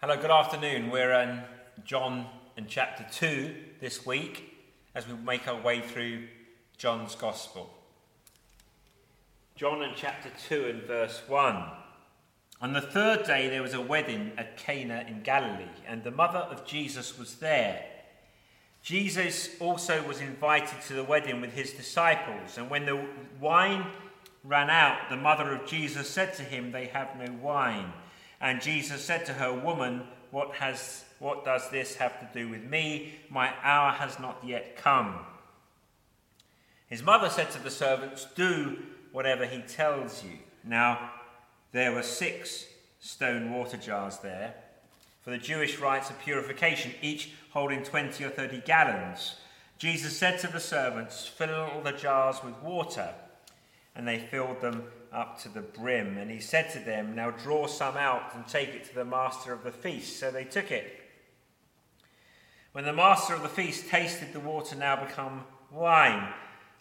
Hello, good afternoon. We're in John in chapter 2 this week as we make our way through John's Gospel. John in chapter 2 and verse 1. On the third day there was a wedding at Cana in Galilee, and the mother of Jesus was there. Jesus also was invited to the wedding with his disciples, and when the wine ran out, the mother of Jesus said to him, They have no wine. And Jesus said to her, Woman, what, has, what does this have to do with me? My hour has not yet come. His mother said to the servants, Do whatever he tells you. Now, there were six stone water jars there for the Jewish rites of purification, each holding 20 or 30 gallons. Jesus said to the servants, Fill the jars with water. And they filled them up to the brim. And he said to them, Now draw some out and take it to the master of the feast. So they took it. When the master of the feast tasted the water now become wine,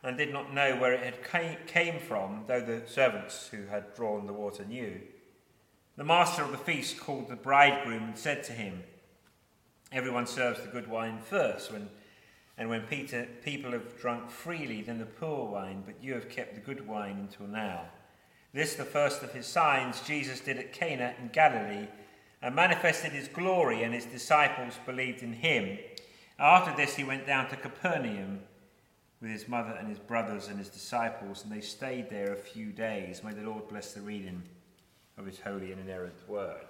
and did not know where it had came from, though the servants who had drawn the water knew, the master of the feast called the bridegroom and said to him, Everyone serves the good wine first, when, and when Peter, people have drunk freely, then the poor wine, but you have kept the good wine until now. This, the first of his signs, Jesus did at Cana in Galilee, and manifested his glory, and his disciples believed in him. After this, he went down to Capernaum with his mother and his brothers and his disciples, and they stayed there a few days. May the Lord bless the reading of his holy and inerrant word.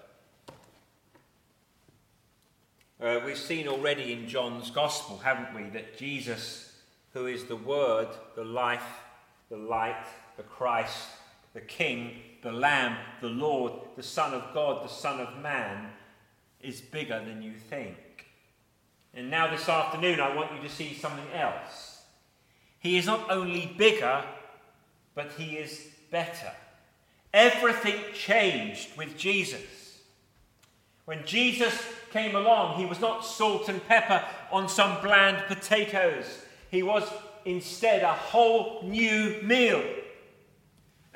Uh, we've seen already in John's Gospel, haven't we, that Jesus, who is the Word, the life, the light, the Christ, the King, the Lamb, the Lord, the Son of God, the Son of Man, is bigger than you think. And now, this afternoon, I want you to see something else. He is not only bigger, but he is better. Everything changed with Jesus. When Jesus came along, he was not salt and pepper on some bland potatoes. He was instead a whole new meal,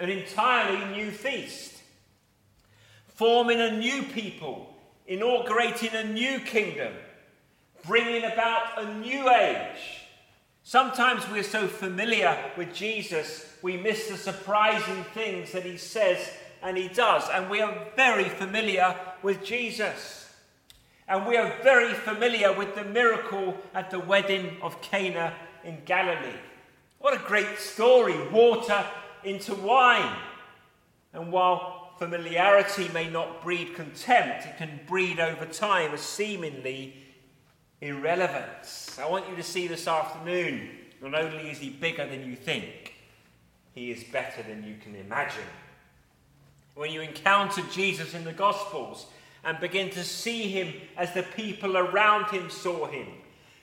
an entirely new feast, forming a new people, inaugurating a new kingdom, bringing about a new age. Sometimes we're so familiar with Jesus, we miss the surprising things that he says and he does. And we are very familiar with Jesus. And we are very familiar with the miracle at the wedding of Cana in Galilee. What a great story! Water into wine. And while familiarity may not breed contempt, it can breed over time a seemingly irrelevance. I want you to see this afternoon not only is he bigger than you think, he is better than you can imagine. When you encounter Jesus in the Gospels and begin to see him as the people around him saw him,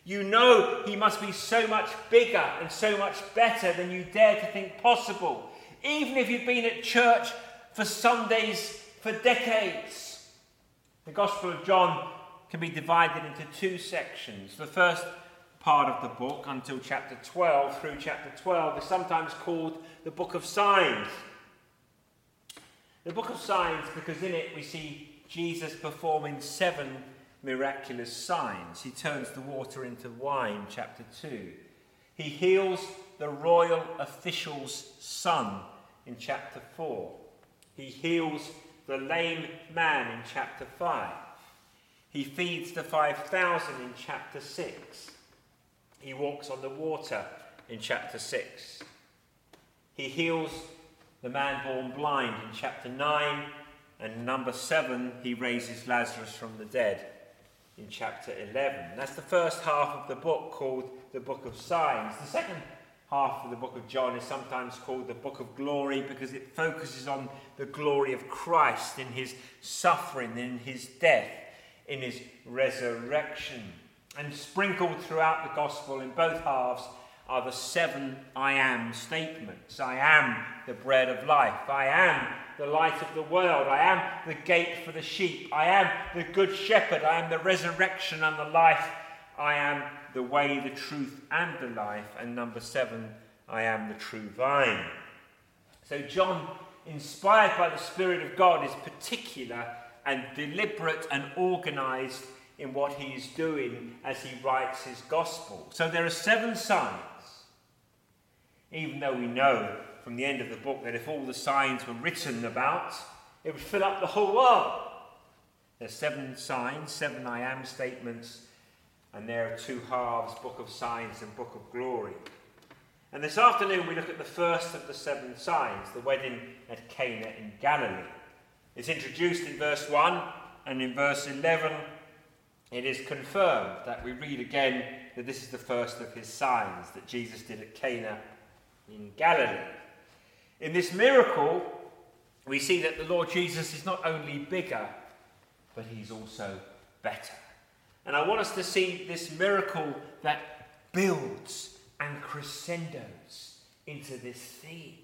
you know he must be so much bigger and so much better than you dare to think possible, even if you've been at church for Sundays for decades. The Gospel of John can be divided into two sections. The first part of the book, until chapter 12, through chapter 12, is sometimes called the Book of Signs. The Book of Signs because in it we see Jesus performing seven miraculous signs. He turns the water into wine, chapter 2. He heals the royal official's son in chapter 4. He heals the lame man in chapter 5. He feeds the 5,000 in chapter 6. He walks on the water in chapter 6. He heals the man born blind in chapter 9. And number 7, he raises Lazarus from the dead in chapter 11. That's the first half of the book called the Book of Signs. The second half of the book of John is sometimes called the book of glory because it focuses on the glory of Christ in his suffering, in his death, in his resurrection. And sprinkled throughout the gospel in both halves are the seven I am statements. I am the bread of life. I am the light of the world. I am the gate for the sheep. I am the good shepherd. I am the resurrection and the life. I am the way, the truth, and the life. And number seven, I am the true vine. So, John, inspired by the Spirit of God, is particular and deliberate and organized in what he is doing as he writes his gospel. So there are seven signs. Even though we know from the end of the book that if all the signs were written about, it would fill up the whole world. There's seven signs, seven I am statements, and there are two halves book of signs and book of glory. And this afternoon we look at the first of the seven signs, the wedding at Cana in Galilee. It's introduced in verse 1, and in verse 11 it is confirmed that we read again that this is the first of his signs that Jesus did at Cana in Galilee. In this miracle, we see that the Lord Jesus is not only bigger, but he's also better. And I want us to see this miracle that builds and crescendos into this theme.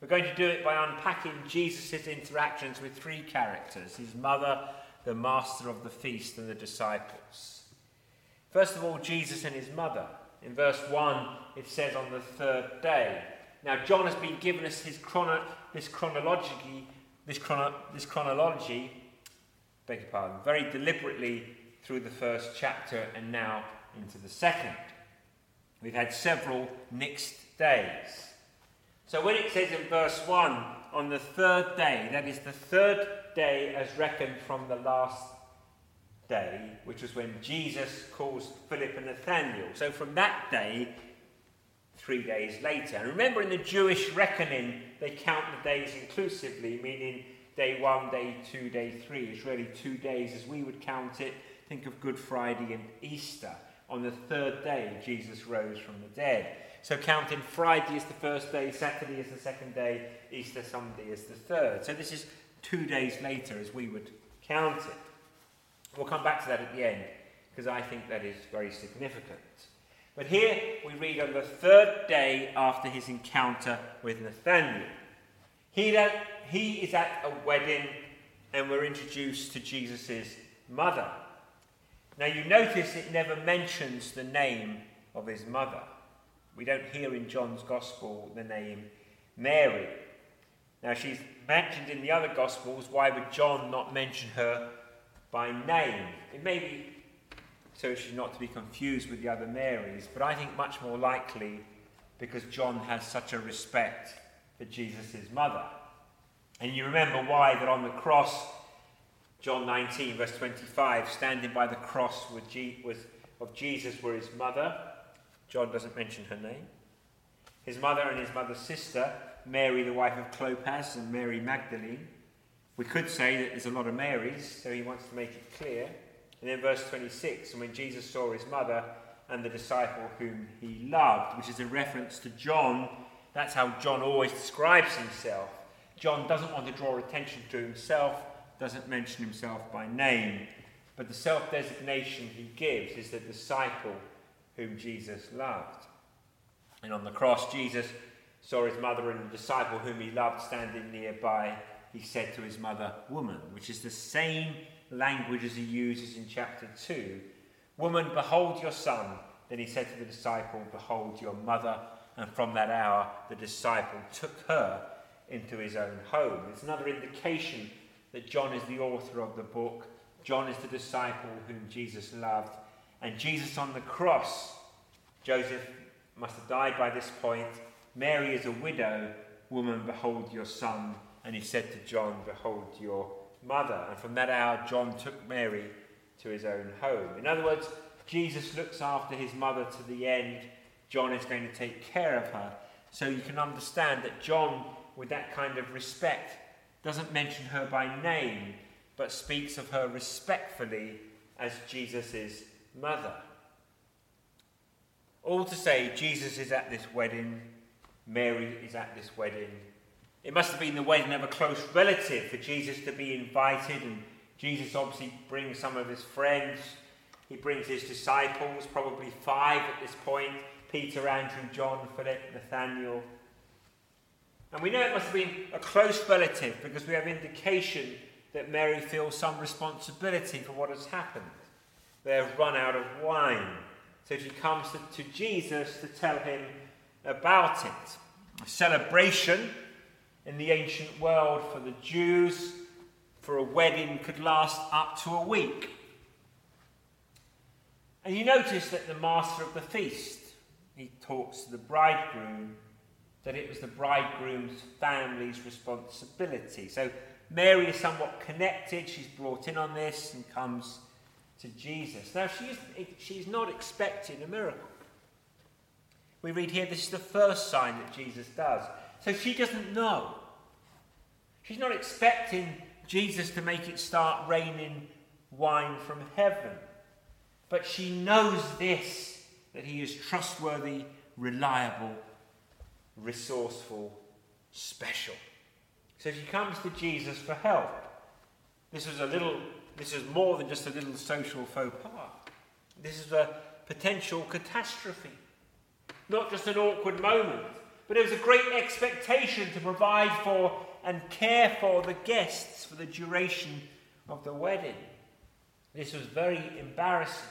We're going to do it by unpacking Jesus' interactions with three characters his mother, the master of the feast, and the disciples. First of all, Jesus and his mother. In verse 1, it says, on the third day. Now, John has been given us his chrono- this chronology, this, chrono- this chronology, beg your pardon, very deliberately through the first chapter and now into the second. We've had several mixed days. So when it says in verse 1, on the third day, that is the third day as reckoned from the last day, which was when Jesus calls Philip and Nathanael. So from that day, three days later. And remember, in the Jewish reckoning, they count the days inclusively, meaning day one, day two, day three. It's really two days as we would count it. Think of Good Friday and Easter. On the third day, Jesus rose from the dead. So counting Friday as the first day, Saturday as the second day, Easter Sunday as the third. So this is two days later as we would count it. We'll come back to that at the end because I think that is very significant. But here we read on the third day after his encounter with Nathanael. He, that, he is at a wedding and we're introduced to Jesus' mother. Now, you notice it never mentions the name of his mother. We don't hear in John's Gospel the name Mary. Now, she's mentioned in the other Gospels. Why would John not mention her by name? It may be so she's not to be confused with the other Marys, but I think much more likely because John has such a respect for Jesus' mother. And you remember why that on the cross John 19, verse 25, standing by the cross with G- of Jesus were his mother. John doesn't mention her name. His mother and his mother's sister, Mary, the wife of Clopas, and Mary Magdalene. We could say that there's a lot of Marys, so he wants to make it clear. And then verse 26, and when Jesus saw his mother and the disciple whom he loved, which is a reference to John, that's how John always describes himself. John doesn't want to draw attention to himself, doesn't mention himself by name, but the self designation he gives is the disciple whom Jesus loved. And on the cross, Jesus saw his mother and the disciple whom he loved standing nearby. He said to his mother, Woman, which is the same language as he uses in chapter 2. Woman, behold your son. Then he said to the disciple, Behold your mother. And from that hour, the disciple took her into his own home. It's another indication that John is the author of the book. John is the disciple whom Jesus loved. And Jesus on the cross, Joseph must have died by this point. Mary is a widow. Woman, behold your son. And he said to John, Behold your mother. And from that hour, John took Mary to his own home. In other words, Jesus looks after his mother to the end. John is going to take care of her. So you can understand that John, with that kind of respect, doesn't mention her by name, but speaks of her respectfully as Jesus' mother. All to say, Jesus is at this wedding, Mary is at this wedding. It must have been the wedding of a close relative for Jesus to be invited, and Jesus obviously brings some of his friends. He brings his disciples, probably five at this point Peter, Andrew, John, Philip, Nathanael. And we know it must have been a close relative because we have indication that Mary feels some responsibility for what has happened. They have run out of wine. So she comes to, to Jesus to tell him about it. A celebration in the ancient world for the Jews, for a wedding could last up to a week. And you notice that the master of the feast, he talks to the bridegroom that it was the bridegroom's family's responsibility. So Mary is somewhat connected. She's brought in on this and comes to Jesus. Now, she is, she's not expecting a miracle. We read here this is the first sign that Jesus does. So she doesn't know. She's not expecting Jesus to make it start raining wine from heaven. But she knows this that he is trustworthy, reliable, resourceful, special. So she comes to Jesus for help. This was a little, this is more than just a little social faux pas. This is a potential catastrophe. Not just an awkward moment, but it was a great expectation to provide for and care for the guests for the duration of the wedding. This was very embarrassing.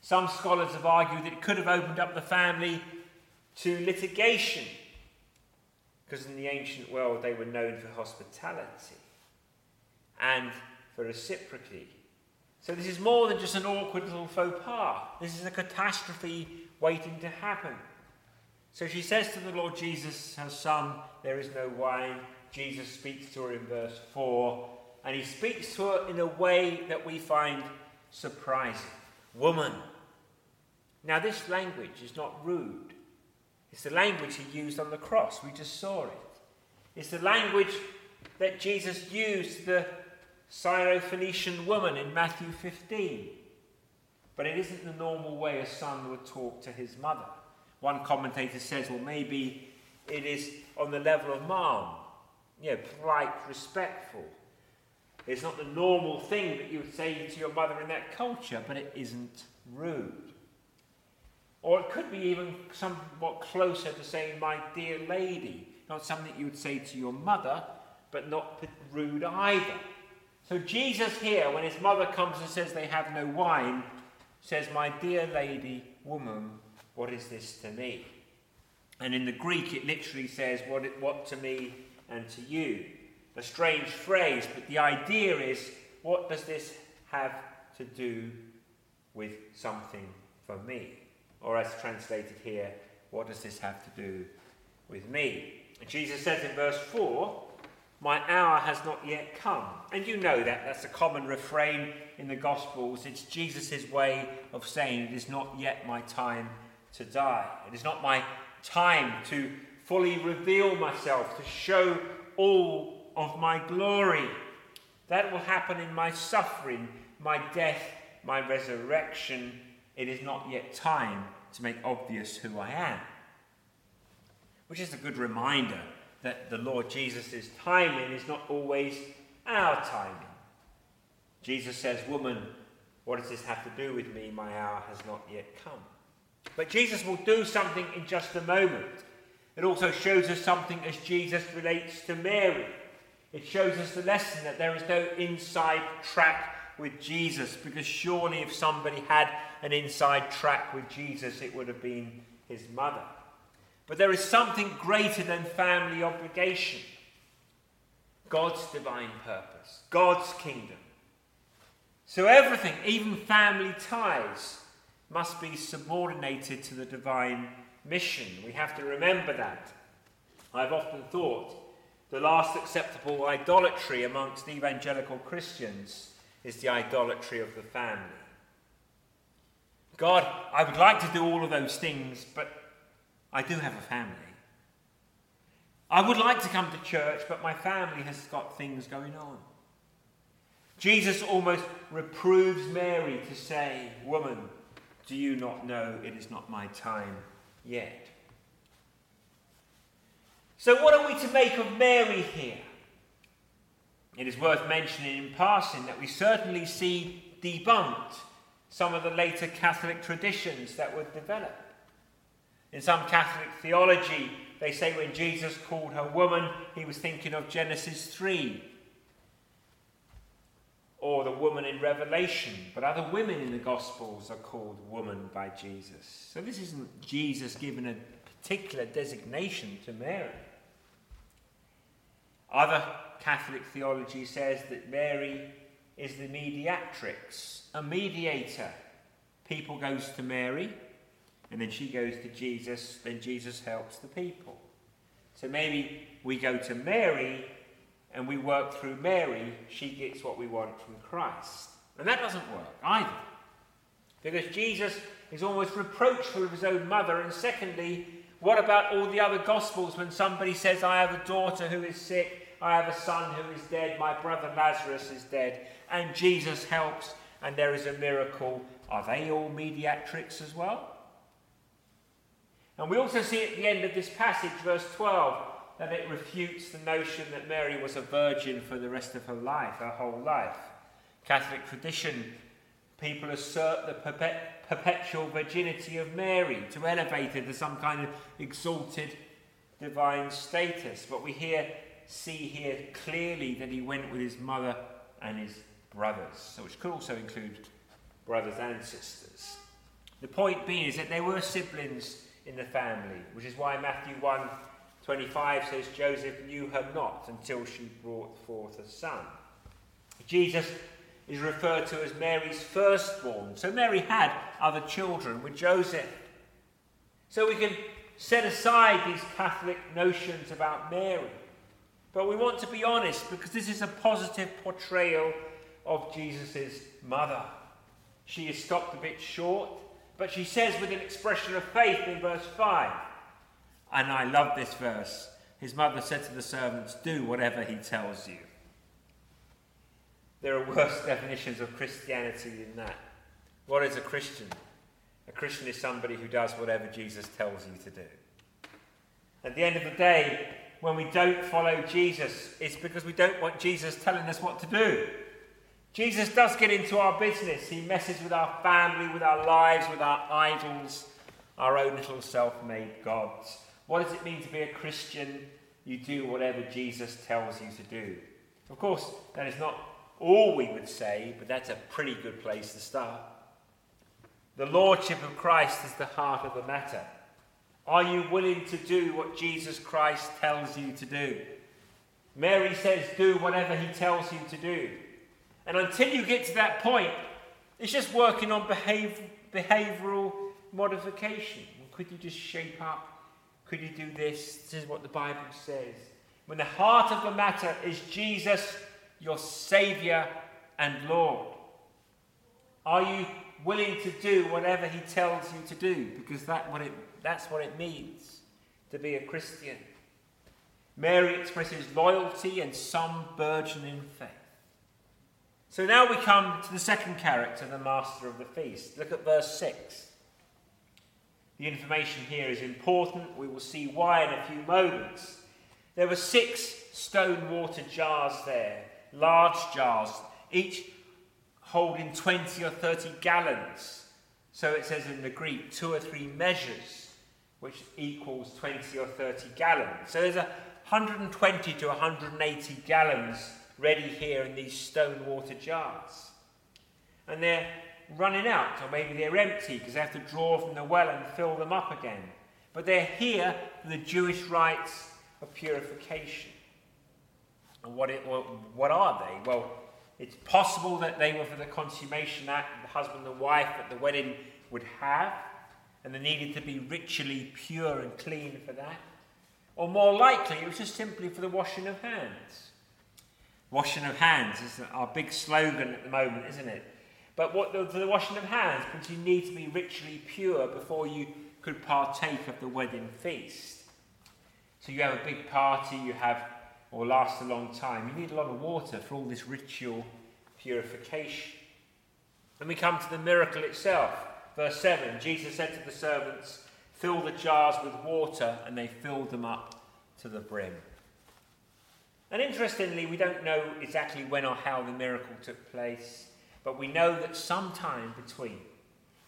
Some scholars have argued that it could have opened up the family to litigation because in the ancient world they were known for hospitality and for reciprocity. So this is more than just an awkward little faux pas. This is a catastrophe waiting to happen. So she says to the Lord Jesus, her son, there is no wine. Jesus speaks to her in verse 4, and he speaks to her in a way that we find surprising. Woman. Now, this language is not rude. It's the language he used on the cross. We just saw it. It's the language that Jesus used to the Syrophoenician woman in Matthew 15. But it isn't the normal way a son would talk to his mother. One commentator says, well, maybe it is on the level of mom, you know, polite, respectful. It's not the normal thing that you would say to your mother in that culture, but it isn't rude. Or it could be even somewhat closer to saying, my dear lady. Not something you would say to your mother, but not rude either. So Jesus here, when his mother comes and says they have no wine, says, My dear lady, woman, what is this to me? And in the Greek, it literally says, What, what to me and to you. A strange phrase, but the idea is, What does this have to do with something for me? Or as translated here, what does this have to do with me? And Jesus says in verse 4, My hour has not yet come. And you know that. That's a common refrain in the Gospels. It's Jesus' way of saying, It is not yet my time to die. It is not my time to fully reveal myself, to show all of my glory. That will happen in my suffering, my death, my resurrection, it is not yet time to make obvious who I am. Which is a good reminder that the Lord Jesus' timing is not always our timing. Jesus says, Woman, what does this have to do with me? My hour has not yet come. But Jesus will do something in just a moment. It also shows us something as Jesus relates to Mary. It shows us the lesson that there is no inside track with Jesus, because surely if somebody had an inside track with Jesus, it would have been his mother. But there is something greater than family obligation God's divine purpose, God's kingdom. So everything, even family ties, must be subordinated to the divine mission. We have to remember that. I've often thought the last acceptable idolatry amongst evangelical Christians is the idolatry of the family. God, I would like to do all of those things, but I do have a family. I would like to come to church, but my family has got things going on. Jesus almost reproves Mary to say, Woman, do you not know it is not my time yet? So, what are we to make of Mary here? It is worth mentioning in passing that we certainly see debunked some of the later Catholic traditions that were developed. In some Catholic theology, they say when Jesus called her woman, he was thinking of Genesis 3 or the woman in Revelation, but other women in the Gospels are called woman by Jesus. So this isn't Jesus giving a particular designation to Mary. Other Catholic theology says that Mary is the mediatrix, a mediator. People goes to Mary, and then she goes to Jesus, then Jesus helps the people. So maybe we go to Mary and we work through Mary, she gets what we want from Christ. And that doesn't work either. Because Jesus is almost reproachful of his own mother. And secondly, what about all the other Gospels when somebody says, I have a daughter who is sick, I have a son who is dead, my brother Lazarus is dead, and Jesus helps, and there is a miracle. Are they all mediatrix as well? And we also see at the end of this passage, verse 12, that it refutes the notion that Mary was a virgin for the rest of her life, her whole life. Catholic tradition, people assert the perpetual virginity of Mary to elevate her to some kind of exalted divine status. But we here see here clearly that he went with his mother and his brothers, which could also include brothers and sisters. The point being is that there were siblings in the family, which is why Matthew 1 25 says Joseph knew her not until she brought forth a son. Jesus is referred to as Mary's firstborn. So Mary had other children with Joseph. So we can set aside these Catholic notions about Mary. But we want to be honest because this is a positive portrayal of Jesus' mother. She is stopped a bit short, but she says with an expression of faith in verse 5, and I love this verse. His mother said to the servants, Do whatever he tells you. There are worse definitions of Christianity than that. What is a Christian? A Christian is somebody who does whatever Jesus tells you to do. At the end of the day, when we don't follow Jesus, it's because we don't want Jesus telling us what to do. Jesus does get into our business. He messes with our family, with our lives, with our idols, our own little self made gods. What does it mean to be a Christian? You do whatever Jesus tells you to do. Of course, that is not all we would say, but that's a pretty good place to start. The Lordship of Christ is the heart of the matter. Are you willing to do what Jesus Christ tells you to do? Mary says, Do whatever he tells you to do. And until you get to that point, it's just working on behavior, behavioral modification. Could you just shape up? Could you do this? This is what the Bible says. When the heart of the matter is Jesus your Saviour and Lord? Are you willing to do whatever He tells you to do? Because that what it, that's what it means to be a Christian. Mary expresses loyalty and some burgeoning faith. So now we come to the second character, the master of the feast. Look at verse 6. The information here is important. We will see why in a few moments. There were six stone water jars there large jars, each holding 20 or 30 gallons. So it says in the Greek, two or three measures, which equals 20 or 30 gallons. So there's a 120 to 180 gallons ready here in these stone water jars. And they're running out, or maybe they're empty because they have to draw from the well and fill them up again. But they're here for the Jewish rites of purification. And what, it, what are they? Well, it's possible that they were for the consummation act the husband and wife at the wedding would have, and they needed to be ritually pure and clean for that. Or more likely, it was just simply for the washing of hands. Washing of hands is our big slogan at the moment, isn't it? But what the, the washing of hands, because you need to be ritually pure before you could partake of the wedding feast. So you have a big party, you have or last a long time. You need a lot of water for all this ritual purification. And we come to the miracle itself. Verse 7 Jesus said to the servants, Fill the jars with water, and they filled them up to the brim. And interestingly, we don't know exactly when or how the miracle took place, but we know that sometime between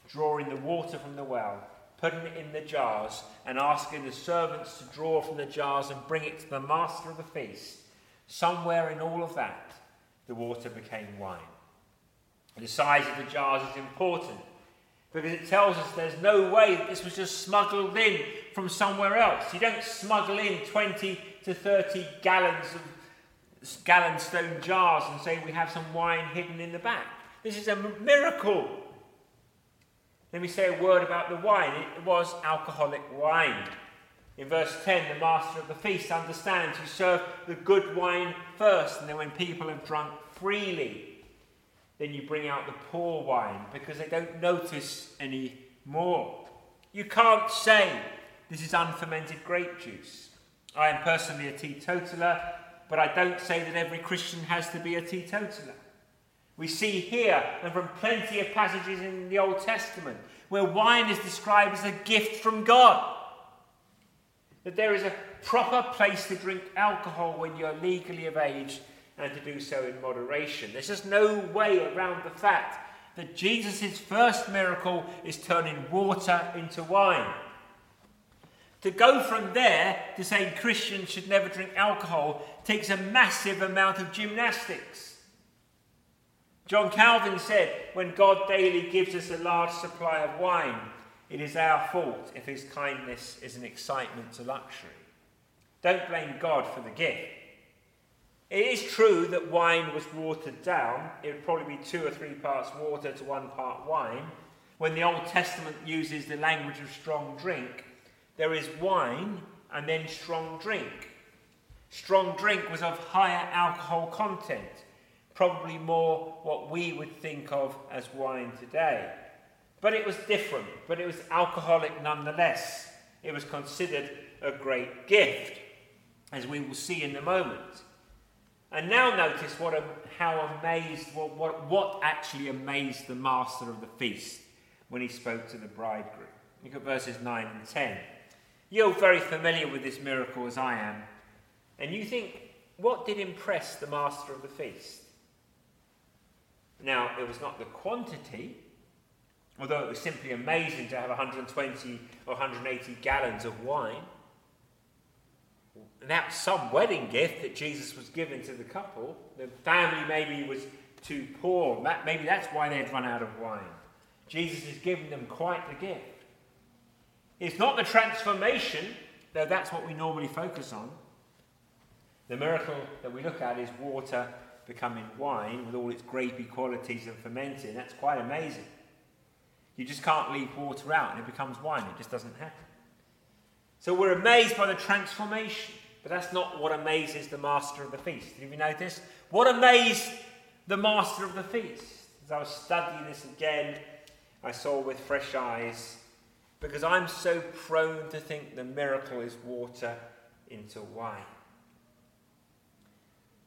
drawing the water from the well putting it in the jars, and asking the servants to draw from the jars and bring it to the master of the feast, somewhere in all of that, the water became wine. The size of the jars is important because it tells us there's no way that this was just smuggled in from somewhere else. You don't smuggle in 20 to 30 gallons of gallon stone jars and say we have some wine hidden in the back. This is a miracle. Let me say a word about the wine. It was alcoholic wine. In verse 10, the master of the feast understands you serve the good wine first, and then when people have drunk freely, then you bring out the poor wine because they don't notice any more. You can't say this is unfermented grape juice. I am personally a teetotaler, but I don't say that every Christian has to be a teetotaler. We see here, and from plenty of passages in the Old Testament, where wine is described as a gift from God. That there is a proper place to drink alcohol when you're legally of age and to do so in moderation. There's just no way around the fact that Jesus' first miracle is turning water into wine. To go from there to saying Christians should never drink alcohol takes a massive amount of gymnastics. John Calvin said, When God daily gives us a large supply of wine, it is our fault if his kindness is an excitement to luxury. Don't blame God for the gift. It is true that wine was watered down. It would probably be two or three parts water to one part wine. When the Old Testament uses the language of strong drink, there is wine and then strong drink. Strong drink was of higher alcohol content, probably more what we would think of as wine today. But it was different, but it was alcoholic nonetheless. It was considered a great gift, as we will see in a moment. And now notice what, how amazed, what, what, what actually amazed the master of the feast when he spoke to the bridegroom. Look at verses 9 and 10. You're very familiar with this miracle as I am. And you think, what did impress the master of the feast? Now, it was not the quantity, although it was simply amazing to have 120 or 180 gallons of wine. That's some wedding gift that Jesus was giving to the couple. The family maybe was too poor. Maybe that's why they'd run out of wine. Jesus is giving them quite the gift. It's not the transformation, though that's what we normally focus on. The miracle that we look at is water becoming wine with all its grapey qualities and fermenting. That's quite amazing. You just can't leave water out and it becomes wine. It just doesn't happen. So we're amazed by the transformation, but that's not what amazes the master of the feast. Have you notice? What amazed the master of the feast? As I was studying this again, I saw with fresh eyes because I'm so prone to think the miracle is water into wine.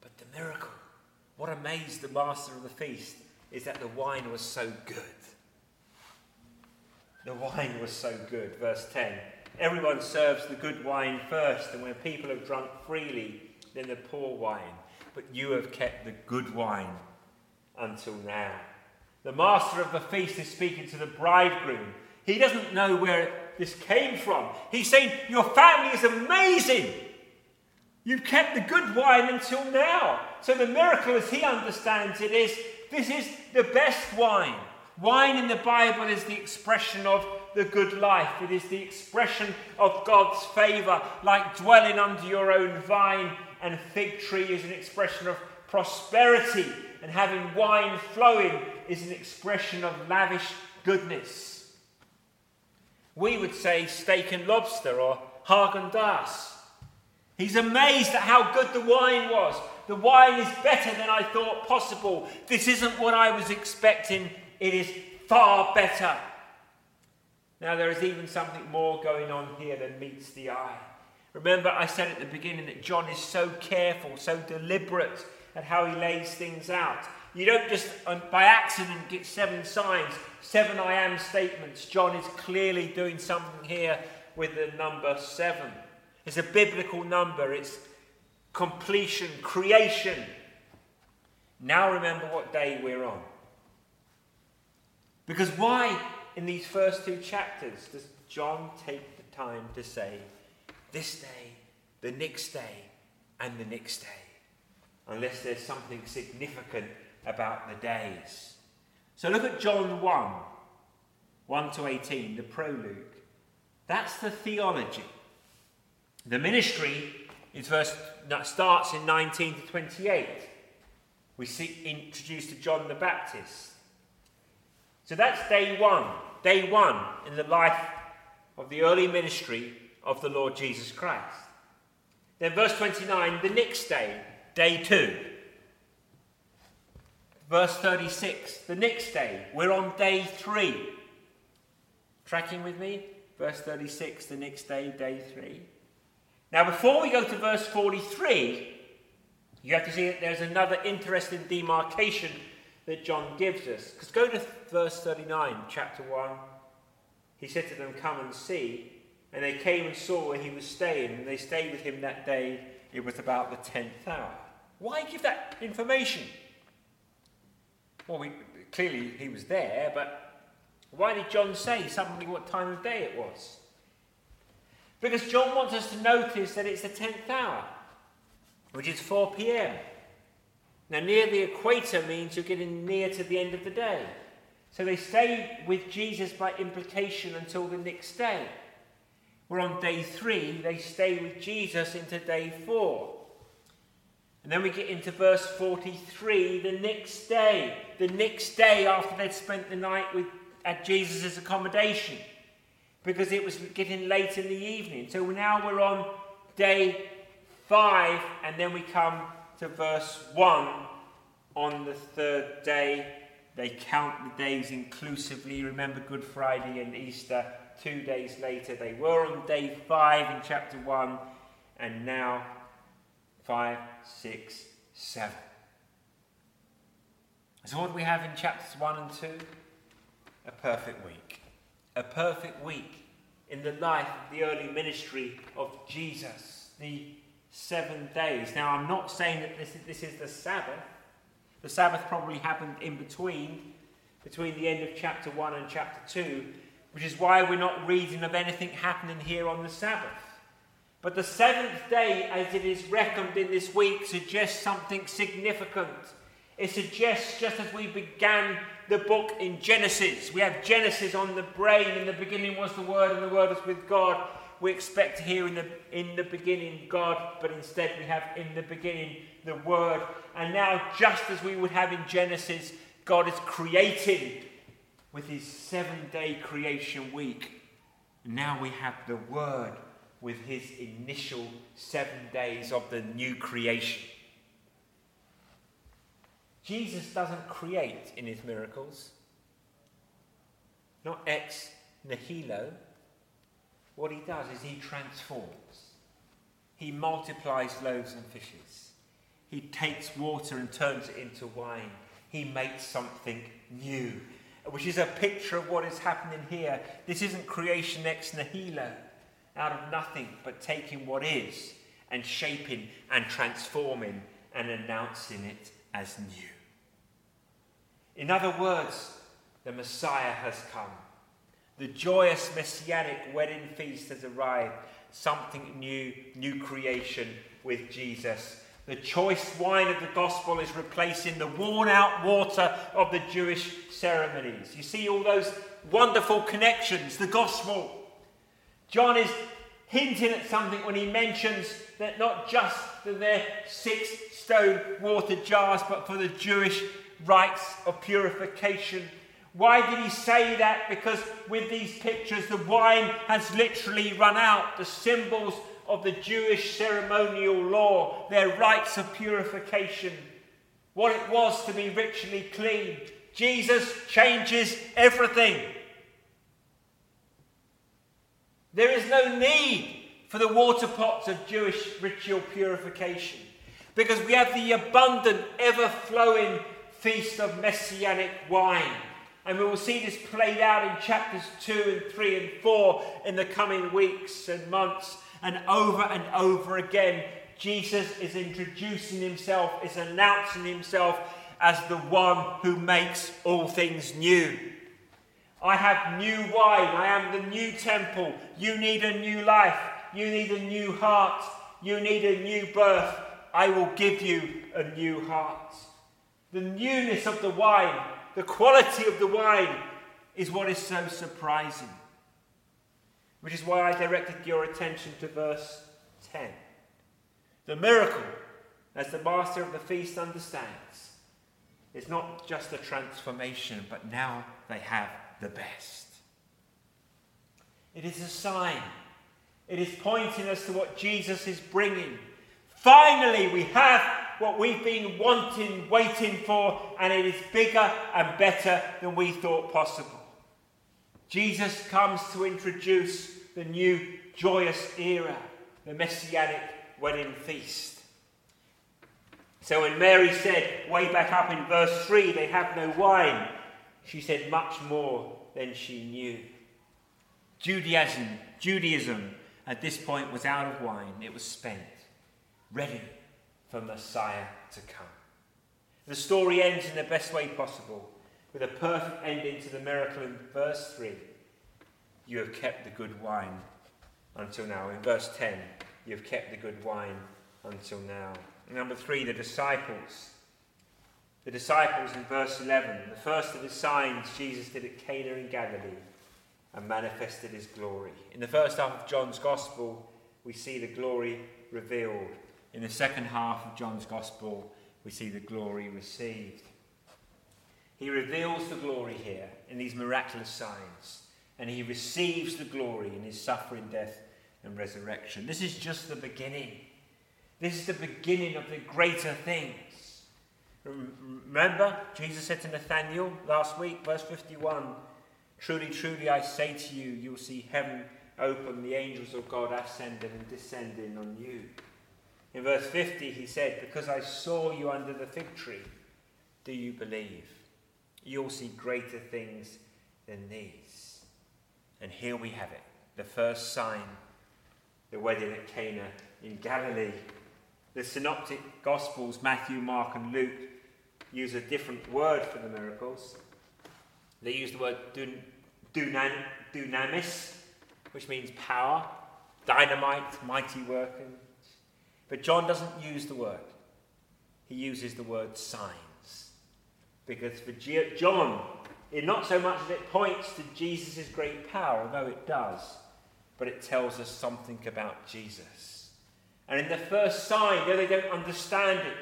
But the miracle, what amazed the master of the feast, is that the wine was so good. The wine was so good. Verse 10 Everyone serves the good wine first, and when people have drunk freely, then the poor wine. But you have kept the good wine until now. The master of the feast is speaking to the bridegroom he doesn't know where this came from. He's saying, Your family is amazing. You've kept the good wine until now. So the miracle, as he understands it, is this is the best wine. Wine in the Bible is the expression of the good life. It is the expression of God's favour, like dwelling under your own vine and fig tree is an expression of prosperity, and having wine flowing is an expression of lavish goodness. We would say steak and lobster or Haagen-Dazs. He's amazed at how good the wine was. The wine is better than I thought possible. This isn't what I was expecting. It is far better. Now, there is even something more going on here than meets the eye. Remember, I said at the beginning that John is so careful, so deliberate at how he lays things out. You don't just um, by accident get seven signs, seven I am statements. John is clearly doing something here with the number seven. It's a biblical number, it's completion, creation. Now remember what day we're on. Because why, in these first two chapters, does John take the time to say, this day, the next day, and the next day? Unless there's something significant about the days. So look at John 1 1 to 18, the prologue. That's the theology. The ministry His verse that starts in 19 to 28. We see introduced to John the Baptist. So that's day one. Day one in the life of the early ministry of the Lord Jesus Christ. Then, verse 29, the next day, day two. Verse 36, the next day, we're on day three. Tracking with me? Verse 36, the next day, day three. Now, before we go to verse 43, you have to see that there's another interesting demarcation that John gives us. Because go to verse 39, chapter 1. He said to them, Come and see. And they came and saw where he was staying, and they stayed with him that day. It was about the tenth hour. Why give that information? Well, we, clearly he was there, but why did John say suddenly what time of day it was? Because John wants us to notice that it's the tenth hour, which is 4 p.m. Now, near the equator means you're getting near to the end of the day. So they stay with Jesus by implication until the next day. We're on day three, they stay with Jesus into day four. And then we get into verse 43 the next day, the next day after they'd spent the night with, at Jesus' accommodation, because it was getting late in the evening. So now we're on day five, and then we come to verse 1 on the third day. They count the days inclusively. Remember Good Friday and Easter two days later. They were on day five in chapter one, and now five, six, seven. So, what do we have in chapters one and two? A perfect week. A perfect week in the life of the early ministry of Jesus. The seven days. Now, I'm not saying that this is, this is the Sabbath. The Sabbath probably happened in between, between the end of chapter 1 and chapter 2, which is why we're not reading of anything happening here on the Sabbath. But the seventh day, as it is reckoned in this week, suggests something significant. It suggests, just as we began the book in Genesis, we have Genesis on the brain. In the beginning was the Word, and the Word was with God. We expect here in the, in the beginning God, but instead we have in the beginning the Word. And now, just as we would have in Genesis, God is creating with his seven day creation week. Now we have the Word with his initial seven days of the new creation. Jesus doesn't create in his miracles, not ex nihilo. What he does is he transforms. He multiplies loaves and fishes. He takes water and turns it into wine. He makes something new which is a picture of what is happening here. This isn't creation ex nihilo, out of nothing, but taking what is and shaping and transforming and announcing it as new. In other words, the Messiah has come. The joyous messianic wedding feast has arrived. Something new, new creation with Jesus the choice wine of the gospel is replacing the worn out water of the Jewish ceremonies. You see all those wonderful connections, the gospel. John is hinting at something when he mentions that not just for their six stone water jars, but for the Jewish rites of purification. Why did he say that? Because with these pictures, the wine has literally run out. The symbols of the Jewish ceremonial law, their rites of purification, what it was to be ritually clean. Jesus changes everything. There is no need for the water pots of Jewish ritual purification because we have the abundant, ever flowing feast of messianic wine. And we will see this played out in chapters 2 and 3 and 4 in the coming weeks and months and over and over again, Jesus is introducing himself, is announcing himself as the one who makes all things new. I have new wine. I am the new temple. You need a new life. You need a new heart. You need a new birth. I will give you a new heart. The newness of the wine, the quality of the wine, is what is so surprising. Which is why I directed your attention to verse 10. The miracle, as the master of the feast understands, is not just a transformation, but now they have the best. It is a sign. It is pointing us to what Jesus is bringing. Finally, we have what we've been wanting, waiting for, and it is bigger and better than we thought possible. Jesus comes to introduce the new joyous era, the messianic wedding feast. So when Mary said, way back up in verse 3, they have no wine, she said much more than she knew. Judaism, Judaism at this point was out of wine, it was spent, ready for Messiah to come. The story ends in the best way possible, with a perfect ending to the miracle in verse 3. You have kept the good wine until now. In verse 10, you have kept the good wine until now. Number 3, the disciples. The disciples in verse 11, the first of the signs Jesus did at Cana in Galilee and manifested his glory. In the first half of John's Gospel, we see the glory revealed. In the second half of John's Gospel, we see the glory received. He reveals the glory here in these miraculous signs, and he receives the glory in his suffering, death, and resurrection. This is just the beginning. This is the beginning of the greater things. Remember, Jesus said to Nathanael last week, verse 51 Truly, truly, I say to you, you'll see heaven open, the angels of God ascending and descending on you. In verse 50, he said, Because I saw you under the fig tree, do you believe? You'll see greater things than these. And here we have it the first sign, the wedding at Cana in Galilee. The synoptic Gospels, Matthew, Mark, and Luke, use a different word for the miracles. They use the word dun, dunan, dunamis, which means power, dynamite, mighty working. But John doesn't use the word, he uses the word signs. Because for John, it not so much that it points to Jesus' great power, although it does, but it tells us something about Jesus. And in the first sign, though they don't understand it,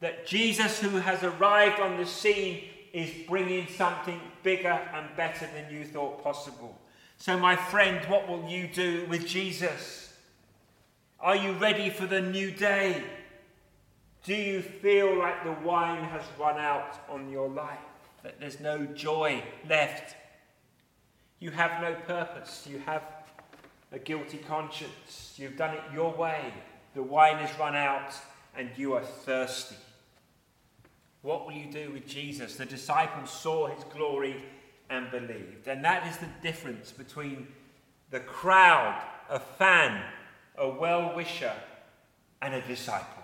that Jesus, who has arrived on the scene, is bringing something bigger and better than you thought possible. So, my friend, what will you do with Jesus? Are you ready for the new day? Do you feel like the wine has run out on your life? That there's no joy left? You have no purpose. You have a guilty conscience. You've done it your way. The wine has run out and you are thirsty. What will you do with Jesus? The disciples saw his glory and believed. And that is the difference between the crowd, a fan, a well wisher, and a disciple.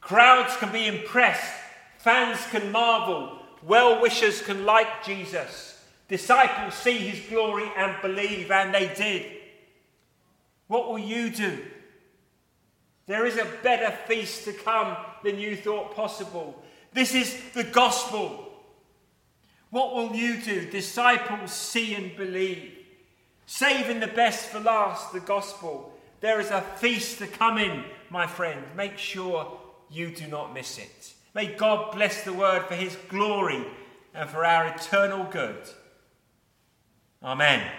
Crowds can be impressed, fans can marvel, well wishers can like Jesus, disciples see his glory and believe, and they did. What will you do? There is a better feast to come than you thought possible. This is the gospel. What will you do? Disciples see and believe. Saving the best for last, the gospel. There is a feast to come in, my friend. Make sure you do not miss it. May God bless the word for his glory and for our eternal good. Amen.